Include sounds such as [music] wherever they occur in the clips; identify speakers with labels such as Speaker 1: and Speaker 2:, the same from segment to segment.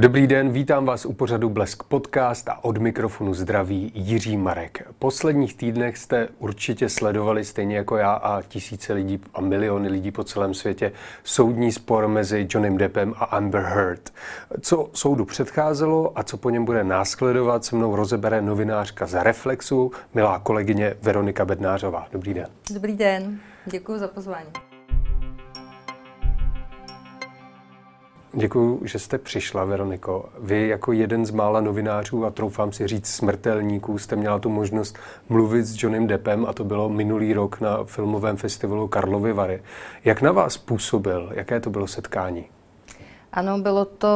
Speaker 1: Dobrý den, vítám vás u pořadu Blesk Podcast a od mikrofonu zdraví Jiří Marek. Posledních týdnech jste určitě sledovali, stejně jako já a tisíce lidí a miliony lidí po celém světě, soudní spor mezi Johnnym Deppem a Amber Heard. Co soudu předcházelo a co po něm bude následovat, se mnou rozebere novinářka za Reflexu, milá kolegyně Veronika Bednářová. Dobrý den.
Speaker 2: Dobrý den, děkuji za pozvání.
Speaker 1: Děkuji, že jste přišla, Veroniko. Vy jako jeden z mála novinářů a troufám si říct smrtelníků jste měla tu možnost mluvit s Johnnym Deppem a to bylo minulý rok na filmovém festivalu Karlovy Vary. Jak na vás působil? Jaké to bylo setkání?
Speaker 2: Ano, bylo to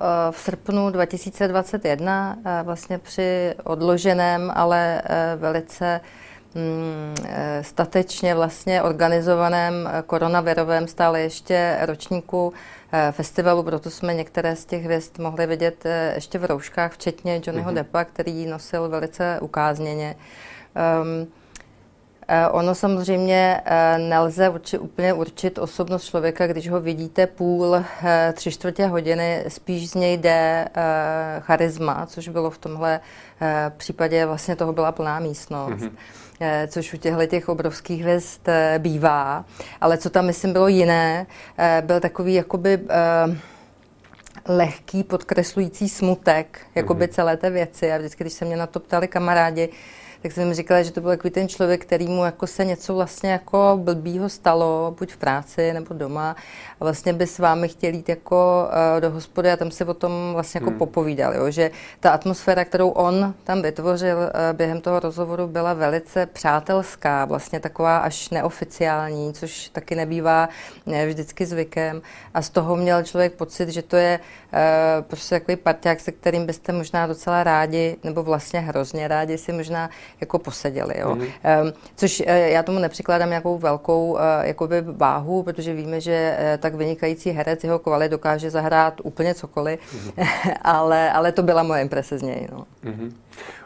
Speaker 2: eh, v srpnu 2021, eh, vlastně při odloženém, ale eh, velice statečně vlastně organizovaném koronavirovém stále ještě ročníku Eh, festivalu, proto jsme některé z těch hvězd mohli vidět eh, ještě v rouškách, včetně Johnnyho mm-hmm. Deppa, který nosil velice ukázněně. Um, Ono samozřejmě nelze urči, úplně určit osobnost člověka, když ho vidíte půl, tři čtvrtě hodiny, spíš z něj jde charisma, což bylo v tomhle případě vlastně toho byla plná místnost. Mm-hmm. Eh, což u těchto těch obrovských hvězd eh, bývá. Ale co tam, myslím, bylo jiné, eh, byl takový jakoby lehký podkreslující smutek, jakoby mm-hmm. celé té věci. A vždycky, když se mě na to ptali kamarádi, tak jsem mi říkala, že to byl takový ten člověk, kterýmu jako se něco vlastně jako blbýho stalo, buď v práci nebo doma a vlastně by s vámi chtěl jít jako uh, do hospody a tam si o tom vlastně jako hmm. popovídal, jo? že ta atmosféra, kterou on tam vytvořil uh, během toho rozhovoru, byla velice přátelská, vlastně taková až neoficiální, což taky nebývá ne, vždycky zvykem a z toho měl člověk pocit, že to je uh, prostě takový parťák, se kterým byste možná docela rádi, nebo vlastně hrozně rádi si možná jako poseděli. Jo? Mm. Což uh, já tomu nepřikládám nějakou velkou uh, jakoby váhu, protože víme, že uh, tak vynikající herec, jeho kvalit dokáže zahrát úplně cokoliv, mm. [laughs] ale, ale to byla moje imprese z něj. No. Mm.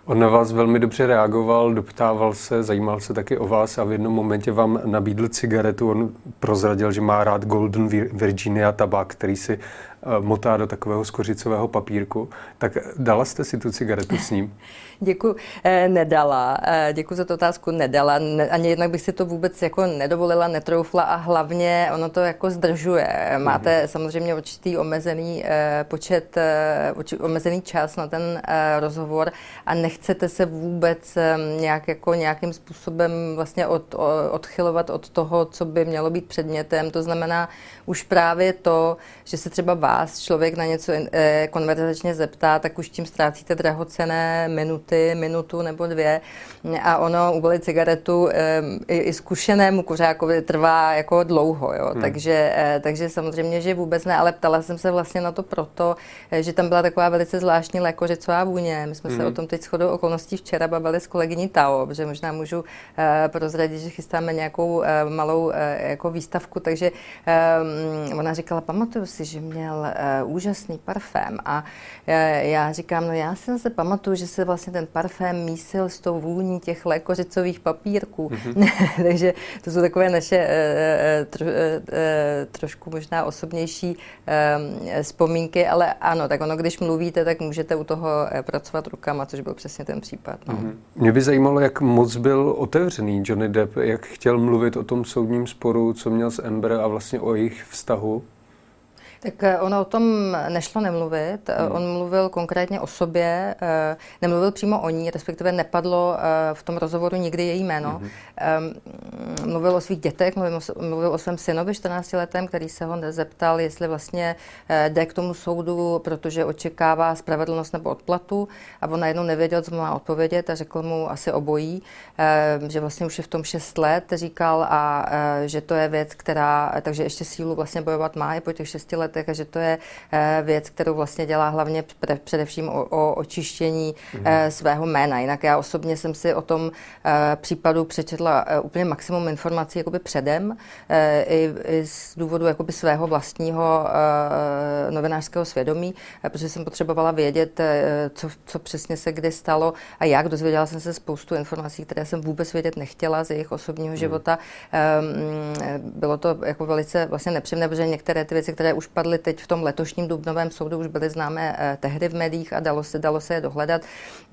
Speaker 1: On na vás velmi dobře reagoval, doptával se, zajímal se taky o vás a v jednom momentě vám nabídl cigaretu. On prozradil, že má rád Golden Virginia tabák, který si Eh, motá do takového skořicového papírku. Tak dala jste si tu cigaretu s ním? [laughs]
Speaker 2: Děkuji. Eh, nedala. Eh, Děkuji za tu otázku. Nedala. Ani jednak bych si to vůbec jako nedovolila, netroufla a hlavně ono to jako zdržuje. Máte mm-hmm. samozřejmě určitý omezený počet, omezený čas na ten rozhovor a nechcete se vůbec nějak jako nějakým způsobem vlastně od, odchylovat od toho, co by mělo být předmětem. To znamená už právě to, že se třeba vás člověk na něco eh, konverzačně zeptá, tak už tím ztrácíte drahocené minuty, minutu nebo dvě. A ono uvolit cigaretu eh, i, i zkušenému kuřákovi trvá jako dlouho. Jo? Hmm. Takže, eh, takže samozřejmě, že vůbec ne, ale ptala jsem se vlastně na to proto, že tam byla taková velice zvláštní lékořicová vůně. My jsme hmm. se o tom teď shodou okolností včera bavili s kolegyní Tao, protože možná můžu prozradit, že chystáme nějakou malou jako výstavku, takže ona říkala, pamatuju si, že měl uh, úžasný parfém. A uh, já říkám, no já si se pamatuju, že se vlastně ten parfém mísil s tou vůní těch lékořicových papírků. Mm-hmm. [laughs] Takže to jsou takové naše uh, tro, uh, trošku možná osobnější uh, vzpomínky, ale ano, tak ono, když mluvíte, tak můžete u toho pracovat rukama, což byl přesně ten případ. No. Mm-hmm.
Speaker 1: Mě by zajímalo, jak moc byl otevřený Johnny Depp, jak chtěl mluvit o tom soudním sporu, co měl s Amber a vlastně o jejich vztahu.
Speaker 2: Tak eh, ono o tom nešlo nemluvit. Eh, hmm. On mluvil konkrétně o sobě, eh, nemluvil přímo o ní, respektive nepadlo v tom rozhovoru nikdy její jméno. Hmm. Mluvil o svých dětech, mluvil o, mluvil o svém synovi 14 letem, který se ho zeptal, jestli vlastně jde k tomu soudu, protože očekává spravedlnost nebo odplatu. A on najednou nevěděl, co má odpovědět a řekl mu asi obojí, že vlastně už je v tom 6 let, říkal, a že to je věc, která, takže ještě sílu vlastně bojovat má i po těch 6 letech letech a že to je eh, věc, kterou vlastně dělá hlavně především o, o očištění mm. svého jména. Jinak já osobně jsem si o tom eh, případu přečetla úplně maximum informací jakoby předem, i, i z důvodu jakoby svého vlastního novinářského svědomí, protože jsem potřebovala vědět, co, co přesně se kdy stalo a jak. Dozvěděla jsem se spoustu informací, které jsem vůbec vědět nechtěla z jejich osobního mm. života. Ehm, bylo to jako velice vlastně nepříjemné, protože některé ty věci, které už padly teď v tom letošním dubnovém soudu, už byly známé eh, tehdy v médiích a dalo se, dalo se je dohledat.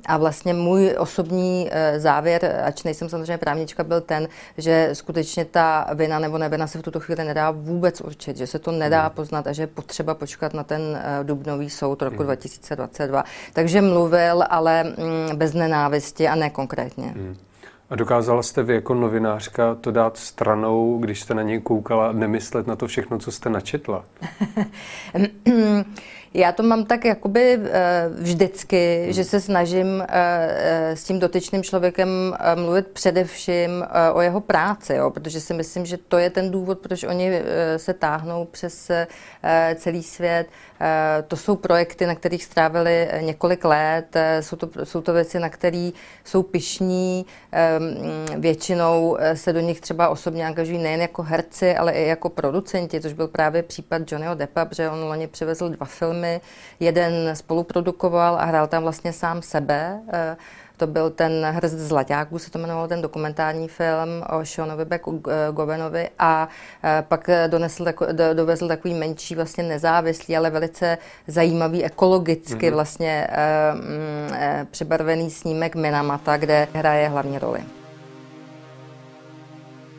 Speaker 2: A vlastně můj osobní eh, závěr, ač nejsem samozřejmě právnička, byl ten, že skutečně ta vina nebo nevina se v tuto chvíli nedá vůbec určit, že se to nedá hmm. poznat a že je potřeba počkat na ten eh, dubnový soud roku hmm. 2022. Takže mluvil, ale mm, bez nenávisti a ne konkrétně. Hmm.
Speaker 1: A dokázala jste vy jako novinářka to dát stranou, když jste na něj koukala, nemyslet na to všechno, co jste načetla? [laughs]
Speaker 2: Já to mám tak jakoby eh, vždycky, že se snažím eh, eh, s tím dotyčným člověkem mluvit především o jeho práci, jo, protože si myslím, že to je ten důvod, proč oni se táhnou přes celý svět. To jsou projekty, na kterých strávili několik let, jsou to, jsou to věci, na které jsou pišní, většinou se do nich třeba osobně angažují nejen jako herci, ale i jako producenti, což byl právě případ Johnnyho Deppa, protože on loni přivezl dva filmy, filmy. Jeden spoluprodukoval a hrál tam vlastně sám sebe. Eh, to byl ten Hrst zlaťáků, se to jmenoval ten dokumentární film o Seanovi Govenovi a eh, pak donesl, dovezl takový menší, vlastně nezávislý, ale velice zajímavý, ekologicky mm-hmm. vlastně e, přebarvený snímek Minamata, kde hraje hlavní roli.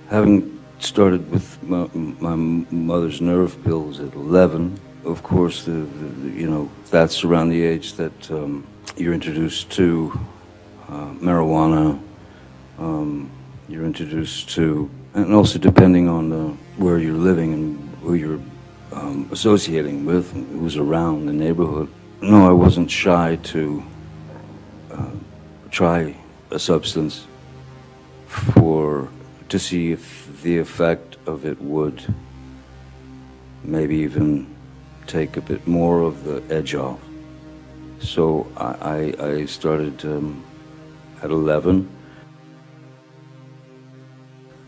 Speaker 3: Having started with my, my mother's nerve pills at 11, of course, the, the, you know that's around the age that um, you're introduced to uh, marijuana. Um, you're introduced to, and also depending on uh, where you're living and who you're um, associating with, who's around the neighborhood. No, I wasn't shy to uh, try a substance for to see if the effect of it would maybe even take a bit more of the edge off. So I, I, started um, at 11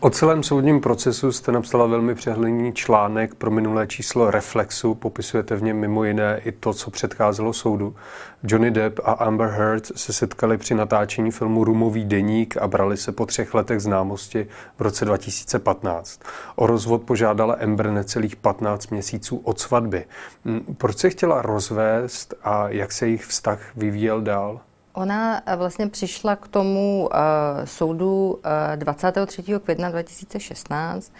Speaker 1: O celém soudním procesu jste napsala velmi přehledný článek pro minulé číslo Reflexu. Popisujete v něm mimo jiné i to, co předcházelo soudu. Johnny Depp a Amber Heard se setkali při natáčení filmu Rumový deník a brali se po třech letech známosti v roce 2015. O rozvod požádala Amber necelých 15 měsíců od svatby. Hm, proč se chtěla rozvést a jak se jejich vztah vyvíjel dál?
Speaker 2: Ona eh, vlastně přišla k tomu uh, soudu uh, 23. května 2016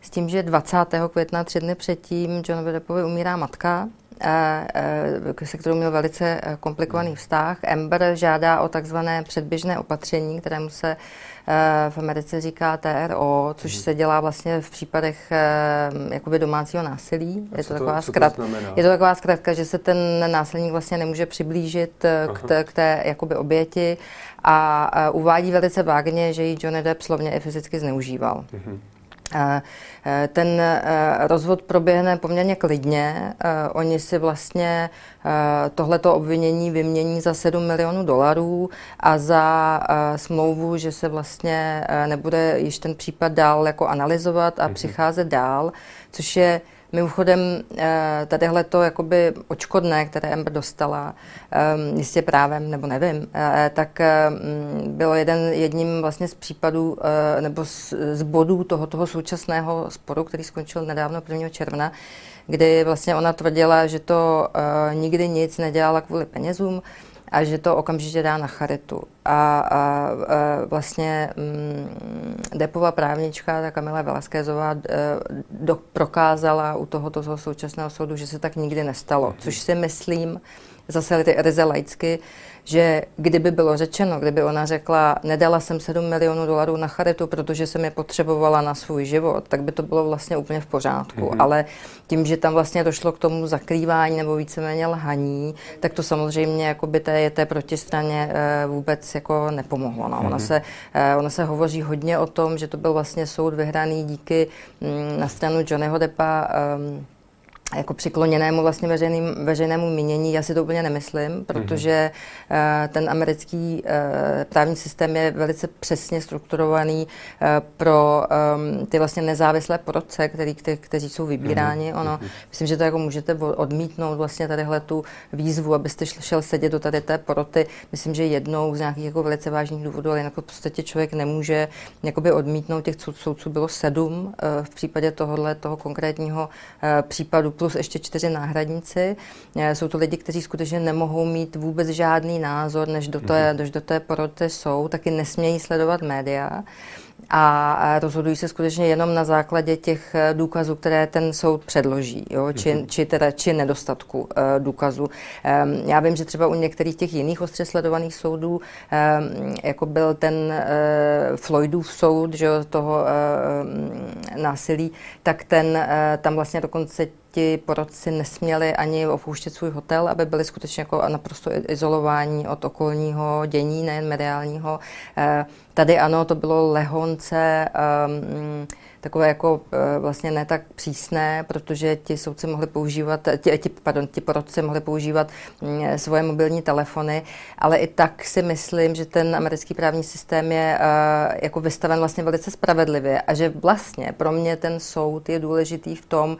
Speaker 2: s tím, že 20. května, tři dny předtím, Johnovi Deppovi umírá matka, se kterou měl velice komplikovaný vztah. Amber žádá o takzvané předběžné opatření, kterému se Eh, v Americe říká TRO, což mm. se dělá vlastně v případech eh, jakoby domácího násilí.
Speaker 1: je to, taková to, zkrat, to
Speaker 2: je to taková zkratka, že se ten násilník vlastně nemůže přiblížit eh, k té, k té jakoby oběti a uvádí velice vágně, že ji Johnny Depp slovně i fyzicky zneužíval. Mm-hmm. Ten rozvod proběhne poměrně klidně. Oni si vlastně tohleto obvinění vymění za 7 milionů dolarů a za smlouvu, že se vlastně nebude již ten případ dál jako analyzovat a mm-hmm. přicházet dál, což je Mimochodem, eh, tadyhle to jakoby očkodné, které Amber dostala, eh, jistě právem, nebo nevím, eh, tak bylo jeden, jedním vlastně z případů, nebo z, z bodů toho, toho současného sporu, který skončil nedávno 1. června, kdy vlastně ona tvrdila, že to nikdy nic nedělala kvůli penězům, a že to okamžitě dá na charitu. A, a, a vlastně mm, depová právnička, ta Kamila Velaskézová, e, do, prokázala u tohoto toho současného soudu, že se tak nikdy nestalo, což si myslím, zase ty ryze laicky, že kdyby bylo řečeno, kdyby ona řekla, nedala jsem 7 milionů dolarů na charitu, protože jsem je potřebovala na svůj život, tak by to bylo vlastně úplně v pořádku. Mm-hmm. Ale tím, že tam vlastně došlo k tomu zakrývání nebo víceméně lhaní, tak to samozřejmě jako by té, té protistraně e, vůbec jako nepomohlo. No. Mm-hmm. Ona, se, e, ona se hovoří hodně o tom, že to byl vlastně soud vyhraný díky mm, na stranu Johnnyho Deppa e, jako přikloněnému vlastně veřejným, veřejnému mínění, já si to úplně nemyslím, protože mm-hmm. ten americký uh, právní systém je velice přesně strukturovaný uh, pro um, ty vlastně nezávislé porodce, který, kte, kteří jsou vybíráni. Mm-hmm. Ono, mm-hmm. myslím, že to jako můžete odmítnout vlastně tadyhle tu výzvu, abyste šel sedět do tady té poroty. Myslím, že jednou z nějakých jako velice vážných důvodů, ale jinak v podstatě člověk nemůže jakoby odmítnout. Těch soudců bylo sedm v případě tohohle, toho konkrétního případu plus plus ještě čtyři náhradníci. Jsou to lidi, kteří skutečně nemohou mít vůbec žádný názor, než do té, mm-hmm. než do té poroty jsou, taky nesmějí sledovat média a rozhodují se skutečně jenom na základě těch eh, důkazů, které ten soud předloží, jo, či, mm-hmm. či, teda, či nedostatku uh, důkazů. Um, já vím, že třeba u některých těch jiných ostře sledovaných soudů, um, jako byl ten uh, Floydův soud, že, toho uh, násilí, tak ten uh, tam vlastně dokonce ti porodci nesměli ani opouštět svůj hotel, aby byli skutečně jako naprosto izolováni od okolního dění, nejen mediálního. Tady ano, to bylo lehonce um, takové jako eh, vlastně ne tak přísné, protože ti soudci mohli používat, ti, ti, pardon, ti porodci mohli používat mm, svoje mobilní telefony, ale i tak si myslím, že ten americký právní systém je eh, jako vystaven vlastně velice spravedlivě a že vlastně pro mě ten soud je důležitý v tom,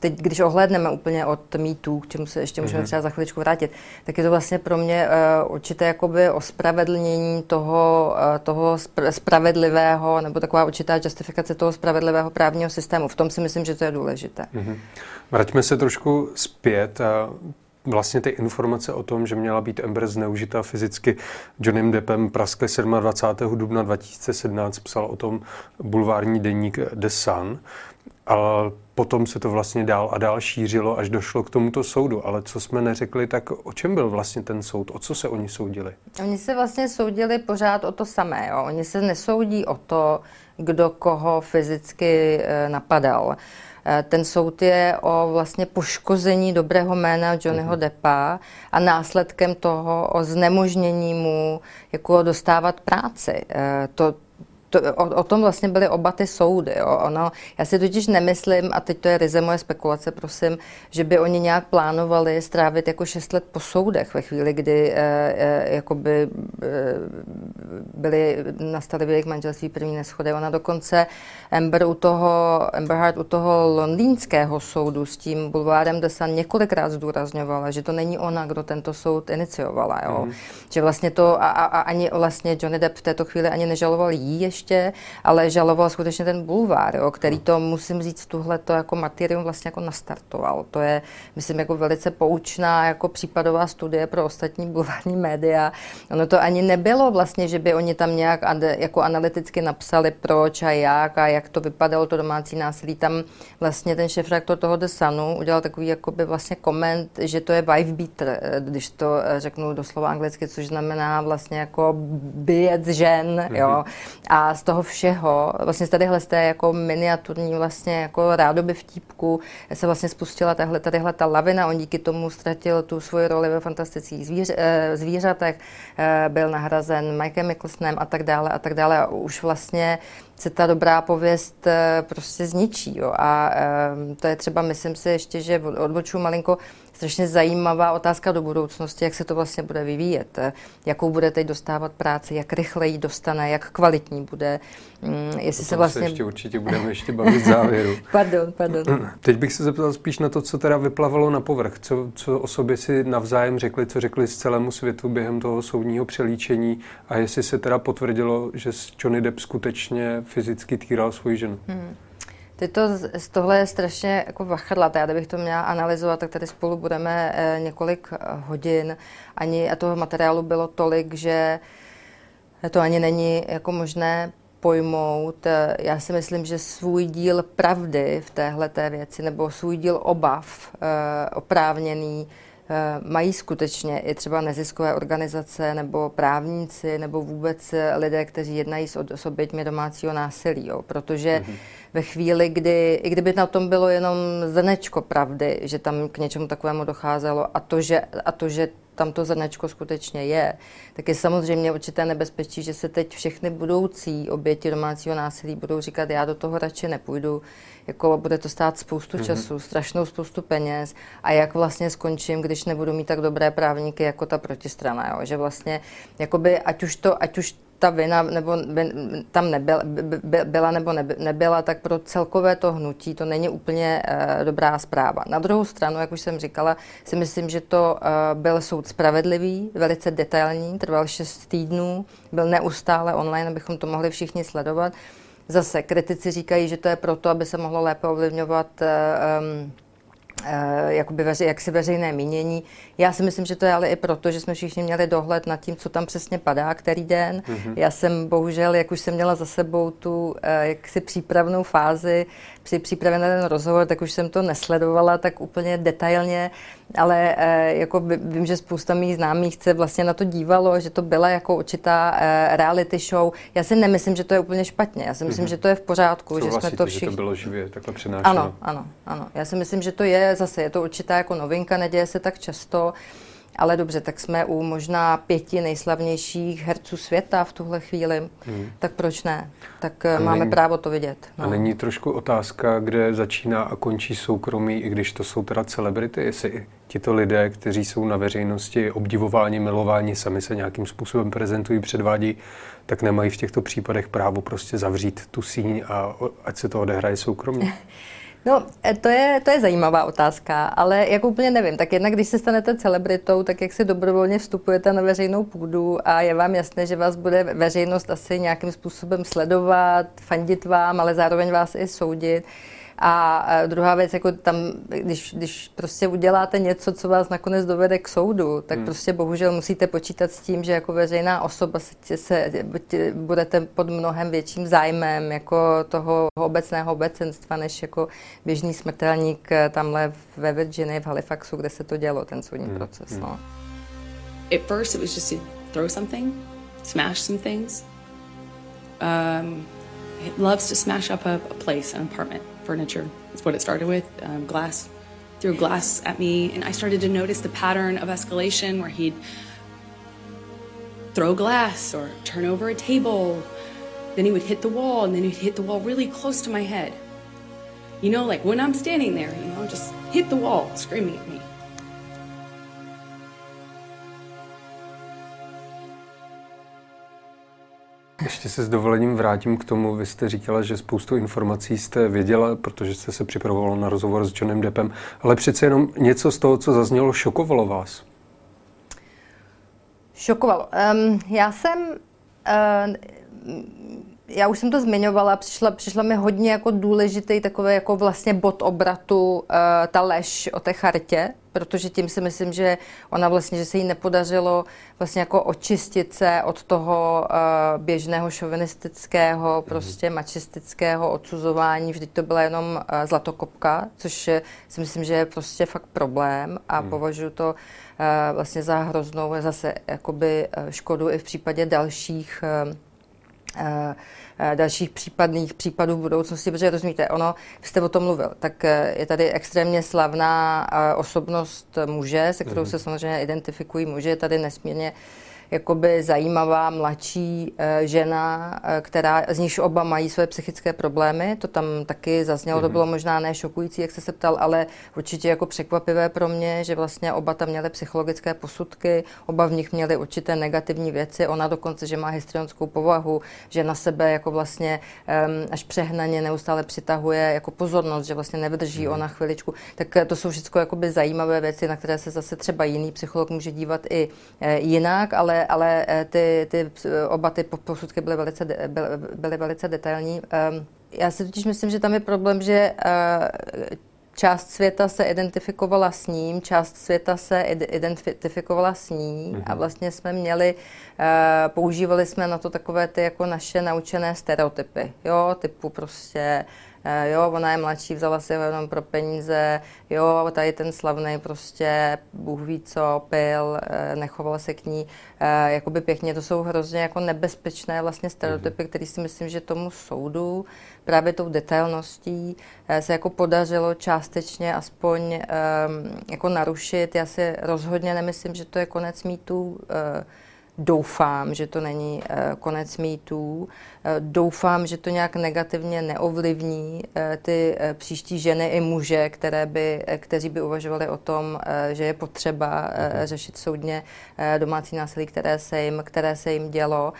Speaker 2: teď, když ohlédneme úplně od mýtů, k čemu se ještě můžeme mhm. třeba za chviličku vrátit, tak je to vlastně pro mě uh, určité jakoby ospravedlnění toho, toho spravedlivého, nebo taková určitá justifikace toho spravedlivého právního systému. V tom si myslím, že to je důležité. Mm-hmm.
Speaker 1: Vraťme se trošku zpět. A vlastně ty informace o tom, že měla být Amber zneužita fyzicky Johnnym Deppem praskly 27. dubna 2017, psal o tom bulvární deník The Sun. A potom se to vlastně dál a dál šířilo, až došlo k tomuto soudu. Ale co jsme neřekli, tak o čem byl vlastně ten soud? O co se oni soudili?
Speaker 2: Oni se vlastně soudili pořád o to samé. Jo? Oni se nesoudí o to, kdo koho fyzicky e, napadal. E, ten soud je o vlastně poškození dobrého jména Johnnyho mm-hmm. Deppa a následkem toho o znemožnění mu jako dostávat práci. E, to, to, o, o tom vlastně byly oba ty soudy. Jo. Ono, já si totiž nemyslím, a teď to je ryze moje spekulace, prosím, že by oni nějak plánovali strávit jako šest let po soudech ve chvíli, kdy eh, eh, jakoby, eh, byly, nastaly v jejich manželství první neschody. Ona dokonce Amber, u toho, Amber Heard u toho londýnského soudu s tím bulvárem de Sun několikrát zdůrazňovala, že to není ona, kdo tento soud iniciovala. Jo. Mm. Že vlastně to a, a, a ani vlastně Johnny Depp v této chvíli ani nežaloval jí ještě ještě, ale žaloval skutečně ten bulvár, jo, který to, musím říct, tuhle to jako materium vlastně jako nastartoval. To je, myslím, jako velice poučná jako případová studie pro ostatní bulvární média. Ono to ani nebylo vlastně, že by oni tam nějak jako analyticky napsali proč a jak a jak to vypadalo, to domácí násilí. Tam vlastně ten šéf toho The Sunu udělal takový jakoby vlastně koment, že to je wife beater, když to řeknu doslova anglicky, což znamená vlastně jako bijec žen, jo. Mhm. Z toho všeho, vlastně z tadyhle z té jako miniaturní vlastně jako rádoby vtípku se vlastně spustila tahle, tadyhle ta lavina, on díky tomu ztratil tu svoji roli ve fantastických zvíř, eh, zvířatech, eh, byl nahrazen Mikem Micklesonem a tak dále a tak dále. A už vlastně se ta dobrá pověst eh, prostě zničí. Jo. A to je třeba, myslím si ještě, že odboču malinko, strašně zajímavá otázka do budoucnosti, jak se to vlastně bude vyvíjet, jakou bude teď dostávat práci, jak rychle ji dostane, jak kvalitní bude,
Speaker 1: mm, jestli se vlastně... Se ještě určitě budeme ještě bavit závěru. [laughs]
Speaker 2: pardon, pardon. [clears throat]
Speaker 1: Teď bych se zeptal spíš na to, co teda vyplavalo na povrch, co, co o sobě si navzájem řekli, co řekli z celému světu během toho soudního přelíčení a jestli se teda potvrdilo, že Johnny Depp skutečně fyzicky týral svoji ženu. Hmm.
Speaker 2: Ty to, tohle je strašně jako vachadlaté. Já kdybych to měla analyzovat, tak tady spolu budeme eh, několik eh, hodin. Ani a toho materiálu bylo tolik, že to ani není jako možné pojmout. Eh, já si myslím, že svůj díl pravdy v téhle věci, nebo svůj díl obav oprávněný, mají skutečně i třeba neziskové organizace nebo právníci nebo vůbec lidé, kteří jednají s, s oběťmi domácího násilí. Jo. Protože mm-hmm ve chvíli, kdy, i kdyby na tom bylo jenom zrnečko pravdy, že tam k něčemu takovému docházelo a to, že, a to, že tam to zrnečko skutečně je, tak je samozřejmě určité nebezpečí, že se teď všechny budoucí oběti domácího násilí budou říkat, já do toho radši nepůjdu, jako bude to stát spoustu mm-hmm. času, strašnou spoustu peněz a jak vlastně skončím, když nebudu mít tak dobré právníky jako ta protistrana, jo? že vlastně jakoby, ať už to, ať už ta vina nebo tam nebyla, byla nebo nebyla, tak pro celkové to hnutí to není úplně uh, dobrá zpráva. Na druhou stranu, jak už jsem říkala, si myslím, že to uh, byl soud spravedlivý, velice detailní, trval 6 týdnů, byl neustále online, abychom to mohli všichni sledovat. Zase kritici říkají, že to je proto, aby se mohlo lépe ovlivňovat um, jakoby veře, jaksi veřejné mínění. Já si myslím, že to je ale i proto, že jsme všichni měli dohled nad tím, co tam přesně padá, který den. Mm-hmm. Já jsem bohužel, jak už jsem měla za sebou tu eh, jaksi přípravnou fázi, při přípravě na ten rozhovor, tak už jsem to nesledovala tak úplně detailně, ale eh, jako vím, že spousta mých známých se vlastně na to dívalo, že to byla jako určitá reality show. Já si nemyslím, že to je úplně špatně. Já si myslím, mm-hmm. že to je v pořádku,
Speaker 1: že
Speaker 2: jsme to všichni...
Speaker 1: že to bylo živě takhle přenášeno.
Speaker 2: Ano, ano, ano. Já si myslím, že to je zase je to určitá jako novinka, neděje se tak často. Ale dobře, tak jsme u možná pěti nejslavnějších herců světa v tuhle chvíli. Hmm. Tak proč ne? Tak a máme není, právo to vidět.
Speaker 1: No. A není trošku otázka, kde začíná a končí soukromí, i když to jsou teda celebrity, jestli tito lidé, kteří jsou na veřejnosti obdivováni, milováni, sami se nějakým způsobem prezentují, předvádí, tak nemají v těchto případech právo prostě zavřít tu síň a ať se to odehraje soukromně. [laughs]
Speaker 2: No, e, to je, to je zajímavá otázka, ale jak úplně nevím. Tak jednak, když se stanete celebritou, tak jak si dobrovolně vstupujete na veřejnou půdu a je vám jasné, že vás bude veřejnost asi nějakým způsobem sledovat, fandit vám, ale zároveň vás i soudit, a druhá věc, jako tam, když, když prostě uděláte něco, co vás nakonec dovede k soudu, tak hmm. prostě bohužel musíte počítat s tím, že jako veřejná osoba se, se budete pod mnohem větším zájmem jako toho obecného obecenstva, než jako běžný smrtelník tamhle ve Virginii, v Halifaxu, kde se to dělo, ten soudní hmm. proces. Hmm. No. At first it was just to throw something, smash some things. Um, it loves to smash up a, a place, an apartment. Furniture. That's what it started with um, glass. Threw glass at me, and I started to notice the pattern of escalation where he'd throw glass or turn over a table. Then he would hit the wall, and then he'd hit the wall really close to my head. You know, like when I'm standing there, you know, just hit the wall, screaming at me.
Speaker 1: Ještě se s dovolením vrátím k tomu. Vy jste říkala, že spoustu informací jste věděla, protože jste se připravovala na rozhovor s Johnem Deppem, ale přece jenom něco z toho, co zaznělo, šokovalo vás?
Speaker 2: Šokovalo. Um, já jsem uh, já už jsem to zmiňovala, přišla, přišla mi hodně jako důležitý takový jako vlastně bod obratu uh, ta lež o té chartě, protože tím si myslím, že ona vlastně, že se jí nepodařilo vlastně jako očistit se od toho uh, běžného šovinistického, mhm. prostě mačistického odsuzování. Vždyť to byla jenom uh, zlatokopka, což si myslím, že je prostě fakt problém a mm. považuji to uh, vlastně za hroznou zase jakoby škodu i v případě dalších uh, dalších případných případů v budoucnosti, protože rozumíte, ono, jste o tom mluvil, tak eh, je tady extrémně slavná osobnost muže, se kterou mm-hmm. se samozřejmě identifikují muže, je tady nesmírně uh, jakoby zajímavá mladší eh, žena, eh, která, z níž oba mají své psychické problémy. To tam taky zaznělo, mm-hmm. to mhm. bylo možná ne šokující, jak jste se ptal, ale určitě jako překvapivé pro mě, že vlastně oba tam měli psychologické posudky, oba v nich měli určité negativní věci. Ona dokonce, že má histrionskou povahu, že na sebe jako vlastně um, až přehnaně neustále přitahuje jako pozornost, že vlastně nevydrží mm-hmm. ona chviličku. Tak eh, to jsou všechno jakoby zajímavé věci, na které se zase třeba jiný psycholog může dívat i jinak, ale ale, eh, ty, ty, oba ty posudky byly velice, byly, byly velice detailní. Ehm, já si totiž myslím, že tam je problém, že eh, část světa se identifikovala s ním, část světa se identifikovala s ní a mhm. vlastně jsme měli, uh, používali jsme na to takové ty jako naše naučené stereotypy, jo, typu prostě Eh, jo, ona je mladší, vzala si ho jenom pro peníze, jo, tady ten slavný prostě, Bůh ví co, pil, eh, nechoval se k ní, eh, jakoby pěkně, to jsou hrozně jako nebezpečné vlastně stereotypy, mhm. které si myslím, že tomu soudu právě tou detailností se jako podařilo částečně aspoň jako narušit. Já si rozhodně nemyslím, že to je konec mýtů Doufám, že to není eh, konec mýtů. Eh, doufám, že to nějak negativně neovlivní eh, ty příští ženy i muže, které by, kteří by uvažovali o tom, že je potřeba řešit soudně domácí násilí, které se jim, které se jim dělo.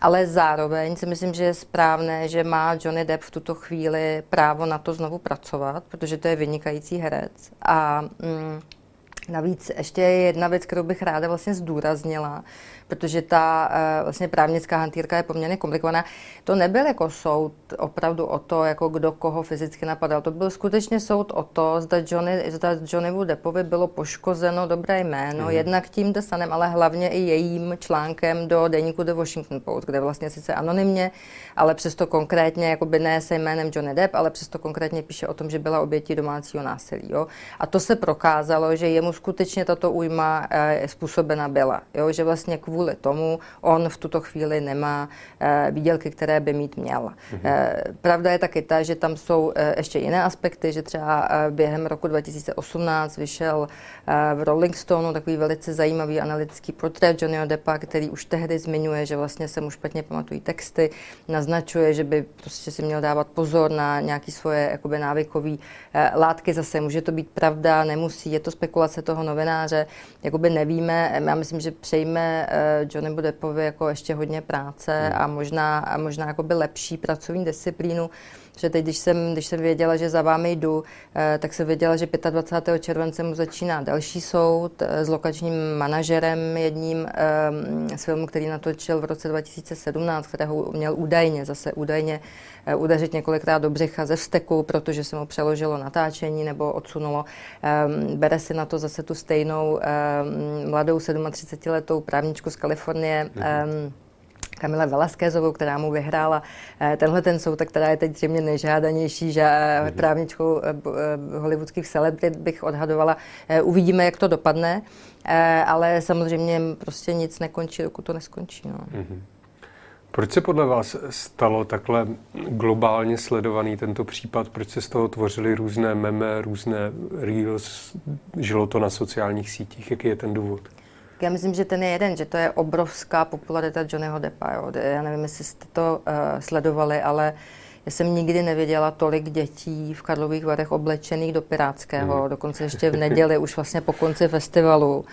Speaker 2: Ale zároveň si myslím, že je správné, že má Johnny Depp v tuto chvíli právo na to znovu pracovat, protože to je vynikající herec. A mm, Navíc ještě jedna věc, kterou bych ráda vlastně zdůraznila, protože ta uh, vlastně právnická hantýrka je poměrně komplikovaná. To nebyl jako soud opravdu o to, jako kdo koho fyzicky napadal. To byl skutečně soud o to, zda, Johnny, zda Johnnyvu Depovi bylo poškozeno dobré jméno, mm-hmm. jednak tím desanem, ale hlavně i jejím článkem do deníku The Washington Post, kde vlastně sice anonymně, ale přesto konkrétně, jako by ne se jménem Johnny Depp, ale přesto konkrétně píše o tom, že byla obětí domácího násilí. Jo? A to se prokázalo, že jemu skutečně tato újma e, způsobena byla. Jo? Že vlastně kvůli tomu on v tuto chvíli nemá e, výdělky, které by mít měl. Mm-hmm. E, pravda je taky ta, že tam jsou e, ještě jiné aspekty, že třeba e, během roku 2018 vyšel e, v Rolling Stoneu takový velice zajímavý analytický portrét Johnnyho Deppa, který už tehdy zmiňuje, že vlastně se mu špatně pamatují texty, naznačuje, že by prostě si měl dávat pozor na nějaké svoje jakoby návykové e, látky. Zase může to být pravda, nemusí, je to spekulace toho novináře, jakoby nevíme. Já myslím, že přejme e, Johnny Deppovi jako ještě hodně práce hmm. a možná, a možná jakoby lepší pracovní disciplínu, že teď, když jsem, když jsem věděla, že za vámi jdu, eh, tak jsem věděla, že 25. července mu začíná další soud eh, s lokačním manažerem jedním eh, z filmu, který natočil v roce 2017, kterého měl údajně, zase údajně udeřit několikrát do břicha ze vzteku, protože se mu přeložilo natáčení nebo odsunulo. Bere si na to zase tu stejnou mladou 37-letou právničku z Kalifornie, mm-hmm Kamile Velasquezovou, která mu vyhrála eh, tenhle ten soud, která je teď zřejmě nejžádanější že mm-hmm. právničkou eh, hollywoodských celebrit, bych odhadovala. Uvidíme, jak to dopadne, ale samozřejmě prostě nic nekončí, dokud to neskončí. No. Mm-hmm.
Speaker 1: Proč se podle vás stalo takhle globálně sledovaný tento případ? Proč se z toho tvořily různé meme, různé reels? Žilo to na sociálních sítích? Jaký je ten důvod?
Speaker 2: Já myslím, že ten je jeden, že to je obrovská popularita Johnnyho Deppa. Jo. Já nevím, jestli jste to uh, sledovali, ale já jsem nikdy neviděla tolik dětí v Karlových Varech oblečených do Pirátského, mm. dokonce ještě v neděli, už vlastně po konci festivalu,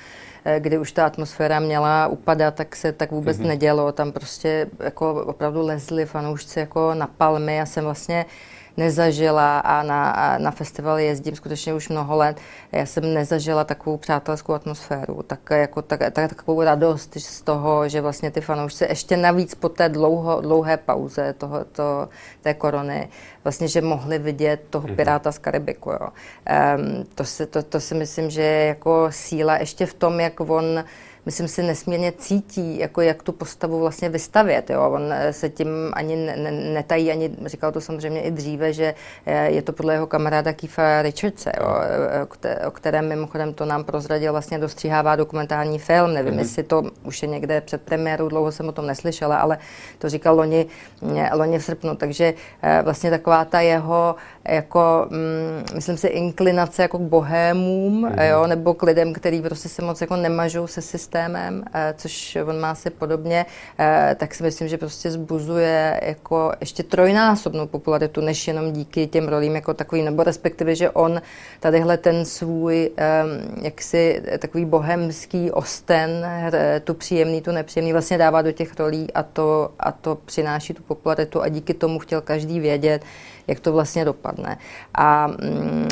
Speaker 2: eh, kdy už ta atmosféra měla upadat, tak se tak vůbec mm. nedělo. Tam prostě jako opravdu lezli fanoušci jako na palmy. Já jsem vlastně nezažila a na, a na festival jezdím skutečně už mnoho let. Já jsem nezažila takovou přátelskou atmosféru, tak, jako, tak, tak, takovou radost z toho, že vlastně ty fanoušci ještě navíc po té dlouho, dlouhé pauze toho, to, té korony, vlastně, že mohli vidět toho mhm. Piráta z Karibiku. Jo. Um, to, si, to, to si myslím, že je jako síla ještě v tom, jak on myslím si, nesmírně cítí, jako jak tu postavu vlastně vystavět. Jo. On eh, se tím ani ne, netají, ani říkal to samozřejmě i dříve, že eh, je to podle jeho kamaráda Keefa Richardse, jo, eh, o kterém mimochodem to nám prozradil, vlastně dostříhává dokumentární film. Nevím, mm-hmm. jestli to už je někde před premiérou, dlouho jsem o tom neslyšela, ale to říkal loni, loni v srpnu. Takže vlastně taková ta jeho, jako, mm, myslím si, inklinace jako k bohémům, mm-hmm. jo, nebo k lidem, který prostě se moc jako nemažou se systémem, systémem, eh, což on má asi podobně, eh, tak si myslím, že prostě zbuzuje jako ještě trojnásobnou popularitu, než jenom díky těm rolím jako takový, nebo respektive, že on tadyhle ten svůj jaksi takový bohemský osten, tu příjemný, tu nepříjemný, vlastně dává do těch rolí a to, a to přináší tu popularitu a díky tomu chtěl každý vědět, jak to vlastně dopadne. A mm,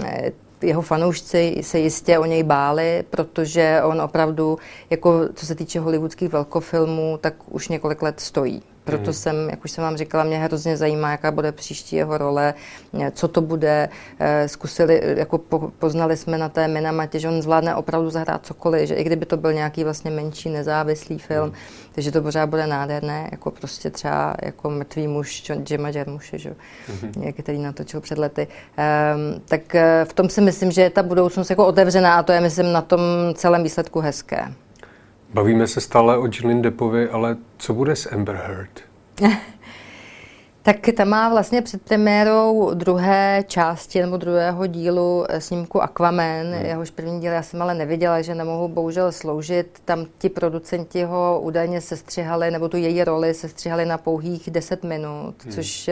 Speaker 2: jeho fanoušci se jistě o něj báli, protože on opravdu, jako co se týče hollywoodských velkofilmů, tak už několik let stojí. Proto hmm. jsem, jak už jsem vám říkala, mě hrozně zajímá, jaká bude příští jeho role, co to bude. Eh, zkusili, jako poznali jsme na té Minamatě, že on zvládne opravdu zahrát cokoliv, že i kdyby to byl nějaký vlastně menší nezávislý film, hmm. takže to pořád bude nádherné, jako prostě třeba jako mrtvý muž Jima Jarmuše, že? Hmm. který natočil před lety. Um, tak eh, v tom si myslím, že je ta budoucnost jako otevřená a to je, myslím, na tom celém výsledku hezké.
Speaker 1: Bavíme se stále o Jillian Deppovi, ale co bude s Amber Heard? [laughs]
Speaker 2: tak ta má vlastně před premiérou druhé části nebo druhého dílu eh, snímku Aquaman, hmm. jehož první díl já jsem ale neviděla, že nemohu bohužel sloužit. Tam ti producenti ho údajně sestřihali, nebo tu její roli sestřihali na pouhých 10 minut, hmm. což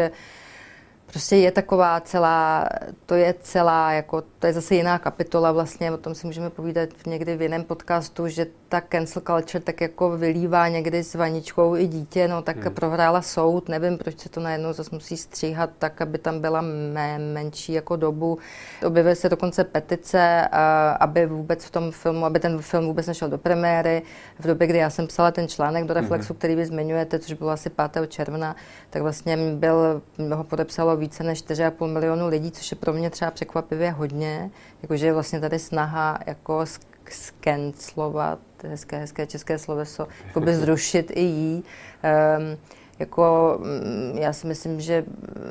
Speaker 2: prostě je taková celá, to je celá, jako, to je zase jiná kapitola vlastně, o tom si můžeme povídat někdy v jiném podcastu, že ta cancel culture tak jako vylívá někdy s vaničkou i dítě, no tak hmm. prohrála soud, nevím, proč se to najednou zase musí stříhat tak, aby tam byla mé, menší jako dobu. Objevily se dokonce petice, aby vůbec v tom filmu, aby ten film vůbec nešel do premiéry. V době, kdy já jsem psala ten článek do Reflexu, hmm. který vy zmiňujete, což bylo asi 5. června, tak vlastně byl, ho podepsalo více než 4,5 milionu lidí, což je pro mě třeba překvapivě hodně, jakože je vlastně tady snaha jako skenslovat, hezké, hezké české sloveso, by zrušit i jí. Um, jako, mm, já si myslím, že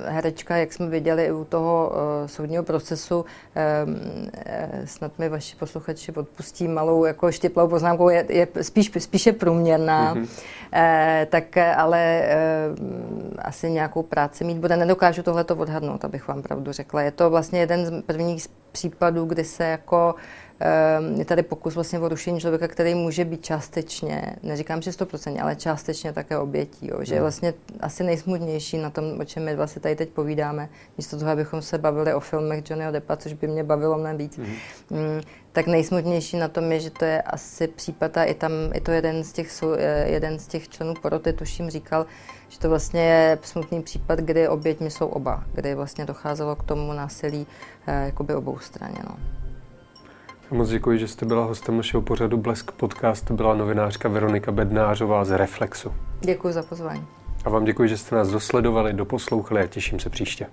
Speaker 2: herečka, jak jsme viděli i u toho uh, soudního procesu, um, snad mi vaši posluchači odpustí malou jako štěplou poznámkou, je, je spíš, spíše průměrná, mm-hmm. uh, tak ale uh, asi nějakou práci mít bude. Nedokážu tohle to odhadnout, abych vám pravdu řekla. Je to vlastně jeden z prvních případů, kdy se jako Ehm, je tady pokus vlastně o rušení člověka, který může být částečně, neříkám, že 100%, ale částečně také obětí. Jo, že je hmm. vlastně asi nejsmutnější na tom, o čem my vlastně tady teď povídáme, místo toho, abychom se bavili o filmech Johnnyho Deppa, což by mě bavilo mnohem víc. Mm. Mm, tak nejsmutnější na tom je, že to je asi případ a i tam, i to jeden z těch, eh, jeden z těch členů poroty, tuším, říkal, že to vlastně je smutný případ, kdy oběťmi jsou oba, kdy vlastně docházelo k tomu násilí eh, jakoby obou straně. No.
Speaker 1: Moc děkuji, že jste byla hostem našeho pořadu Blesk podcast. To byla novinářka Veronika Bednářová z Reflexu.
Speaker 2: Děkuji za pozvání.
Speaker 1: A vám děkuji, že jste nás dosledovali, doposlouchali a těším se příště.